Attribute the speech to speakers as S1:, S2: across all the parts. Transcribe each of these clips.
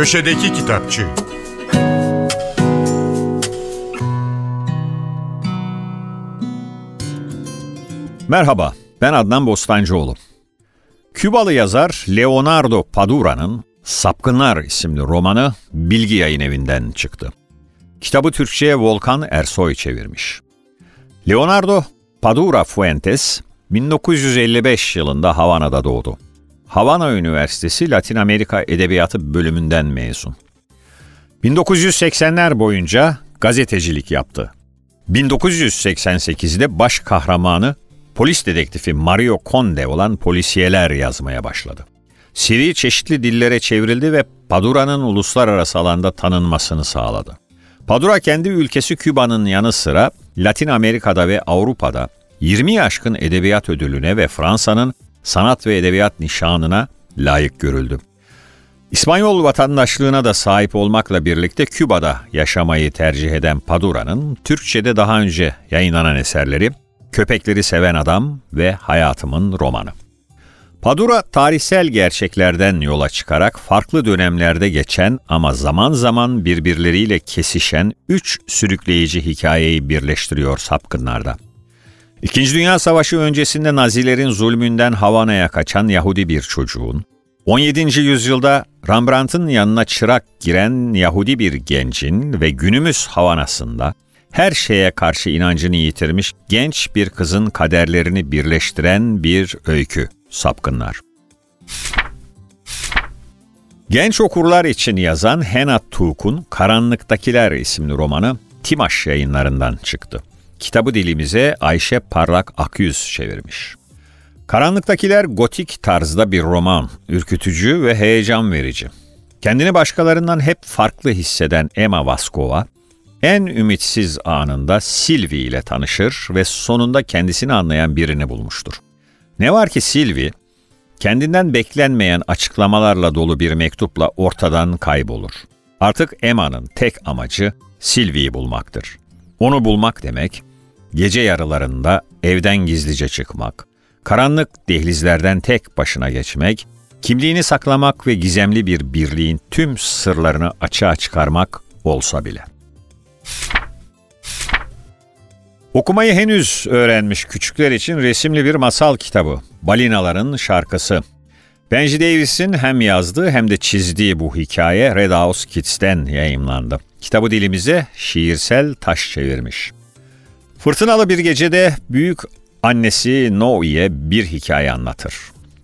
S1: Köşedeki Kitapçı
S2: Merhaba, ben Adnan Bostancıoğlu. Kübalı yazar Leonardo Padura'nın Sapkınlar isimli romanı Bilgi Yayın Evi'nden çıktı. Kitabı Türkçe'ye Volkan Ersoy çevirmiş. Leonardo Padura Fuentes 1955 yılında Havana'da doğdu. Havana Üniversitesi Latin Amerika Edebiyatı bölümünden mezun. 1980'ler boyunca gazetecilik yaptı. 1988'de baş kahramanı polis dedektifi Mario Conde olan polisiyeler yazmaya başladı. Seri çeşitli dillere çevrildi ve Padura'nın uluslararası alanda tanınmasını sağladı. Padura kendi ülkesi Küba'nın yanı sıra Latin Amerika'da ve Avrupa'da 20 aşkın edebiyat ödülüne ve Fransa'nın sanat ve edebiyat nişanına layık görüldü. İspanyol vatandaşlığına da sahip olmakla birlikte Küba'da yaşamayı tercih eden Padura'nın Türkçe'de daha önce yayınlanan eserleri Köpekleri Seven Adam ve Hayatımın Romanı. Padura tarihsel gerçeklerden yola çıkarak farklı dönemlerde geçen ama zaman zaman birbirleriyle kesişen üç sürükleyici hikayeyi birleştiriyor sapkınlarda. İkinci Dünya Savaşı öncesinde Nazilerin zulmünden Havana'ya kaçan Yahudi bir çocuğun, 17. yüzyılda Rembrandt'ın yanına çırak giren Yahudi bir gencin ve günümüz Havana'sında her şeye karşı inancını yitirmiş genç bir kızın kaderlerini birleştiren bir öykü, Sapkınlar. Genç okurlar için yazan Henat Tuk'un Karanlıktakiler isimli romanı Timaş yayınlarından çıktı. Kitabı dilimize Ayşe Parlak Akyüz çevirmiş. Karanlıktakiler gotik tarzda bir roman, ürkütücü ve heyecan verici. Kendini başkalarından hep farklı hisseden Emma Vaskova, en ümitsiz anında Sylvie ile tanışır ve sonunda kendisini anlayan birini bulmuştur. Ne var ki Sylvie, kendinden beklenmeyen açıklamalarla dolu bir mektupla ortadan kaybolur. Artık Emma'nın tek amacı Sylvie'yi bulmaktır. Onu bulmak demek, gece yarılarında evden gizlice çıkmak, karanlık dehlizlerden tek başına geçmek, kimliğini saklamak ve gizemli bir birliğin tüm sırlarını açığa çıkarmak olsa bile. Okumayı henüz öğrenmiş küçükler için resimli bir masal kitabı, Balinaların Şarkısı. Benji Davis'in hem yazdığı hem de çizdiği bu hikaye Red House Kids'ten yayımlandı. Kitabı dilimize şiirsel taş çevirmiş. Fırtınalı bir gecede büyük annesi Noe'ye bir hikaye anlatır.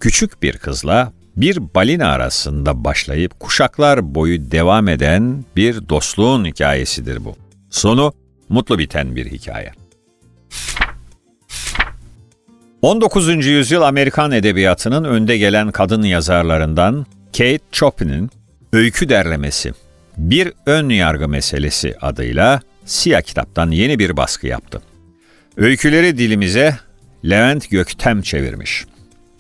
S2: Küçük bir kızla bir balina arasında başlayıp kuşaklar boyu devam eden bir dostluğun hikayesidir bu. Sonu mutlu biten bir hikaye. 19. yüzyıl Amerikan edebiyatının önde gelen kadın yazarlarından Kate Chopin'in Öykü Derlemesi, Bir Ön Yargı Meselesi adıyla Siyah Kitap'tan yeni bir baskı yaptı. Öyküleri dilimize Levent Göktem çevirmiş.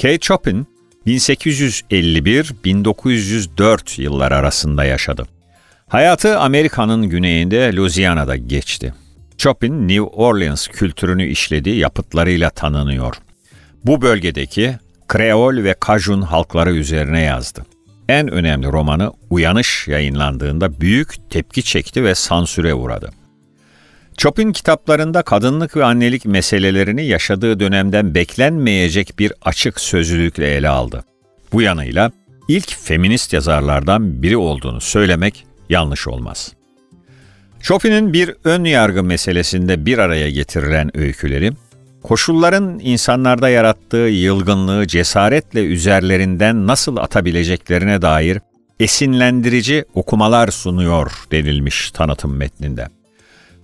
S2: Kate Chopin, 1851-1904 yıllar arasında yaşadı. Hayatı Amerika'nın güneyinde Louisiana'da geçti. Chopin, New Orleans kültürünü işlediği yapıtlarıyla tanınıyor. Bu bölgedeki Kreol ve Kajun halkları üzerine yazdı. En önemli romanı Uyanış yayınlandığında büyük tepki çekti ve sansüre uğradı. Chopin kitaplarında kadınlık ve annelik meselelerini yaşadığı dönemden beklenmeyecek bir açık sözlülükle ele aldı. Bu yanıyla ilk feminist yazarlardan biri olduğunu söylemek yanlış olmaz. Chopin'in bir ön yargı meselesinde bir araya getirilen öyküleri, koşulların insanlarda yarattığı yılgınlığı cesaretle üzerlerinden nasıl atabileceklerine dair esinlendirici okumalar sunuyor denilmiş tanıtım metninde.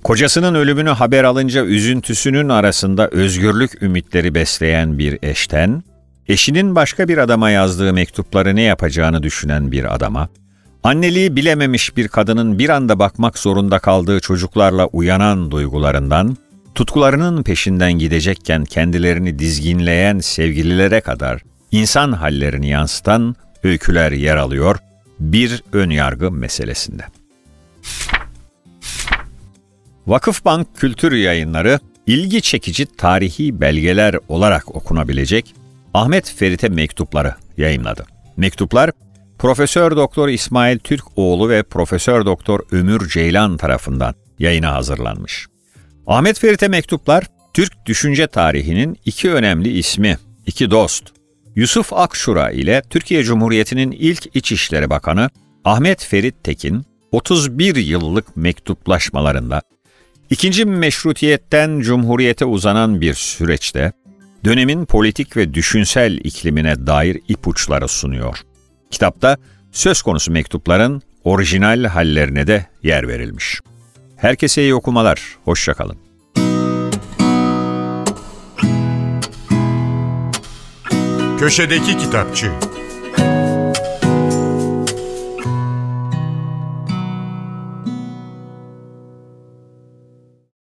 S2: Kocasının ölümünü haber alınca üzüntüsünün arasında özgürlük ümitleri besleyen bir eşten, eşinin başka bir adama yazdığı mektupları ne yapacağını düşünen bir adama, anneliği bilememiş bir kadının bir anda bakmak zorunda kaldığı çocuklarla uyanan duygularından, tutkularının peşinden gidecekken kendilerini dizginleyen sevgililere kadar insan hallerini yansıtan öyküler yer alıyor bir ön yargı meselesinde. Vakıfbank Kültür Yayınları ilgi çekici tarihi belgeler olarak okunabilecek Ahmet Ferit'e mektupları yayınladı. Mektuplar Profesör Doktor İsmail Türkoğlu ve Profesör Doktor Ömür Ceylan tarafından yayına hazırlanmış. Ahmet Ferit'e mektuplar Türk düşünce tarihinin iki önemli ismi, iki dost. Yusuf Akşura ile Türkiye Cumhuriyeti'nin ilk İçişleri Bakanı Ahmet Ferit Tekin 31 yıllık mektuplaşmalarında ikinci meşrutiyetten cumhuriyete uzanan bir süreçte dönemin politik ve düşünsel iklimine dair ipuçları sunuyor. Kitapta söz konusu mektupların orijinal hallerine de yer verilmiş. Herkese iyi okumalar, hoşçakalın.
S1: Köşedeki Kitapçı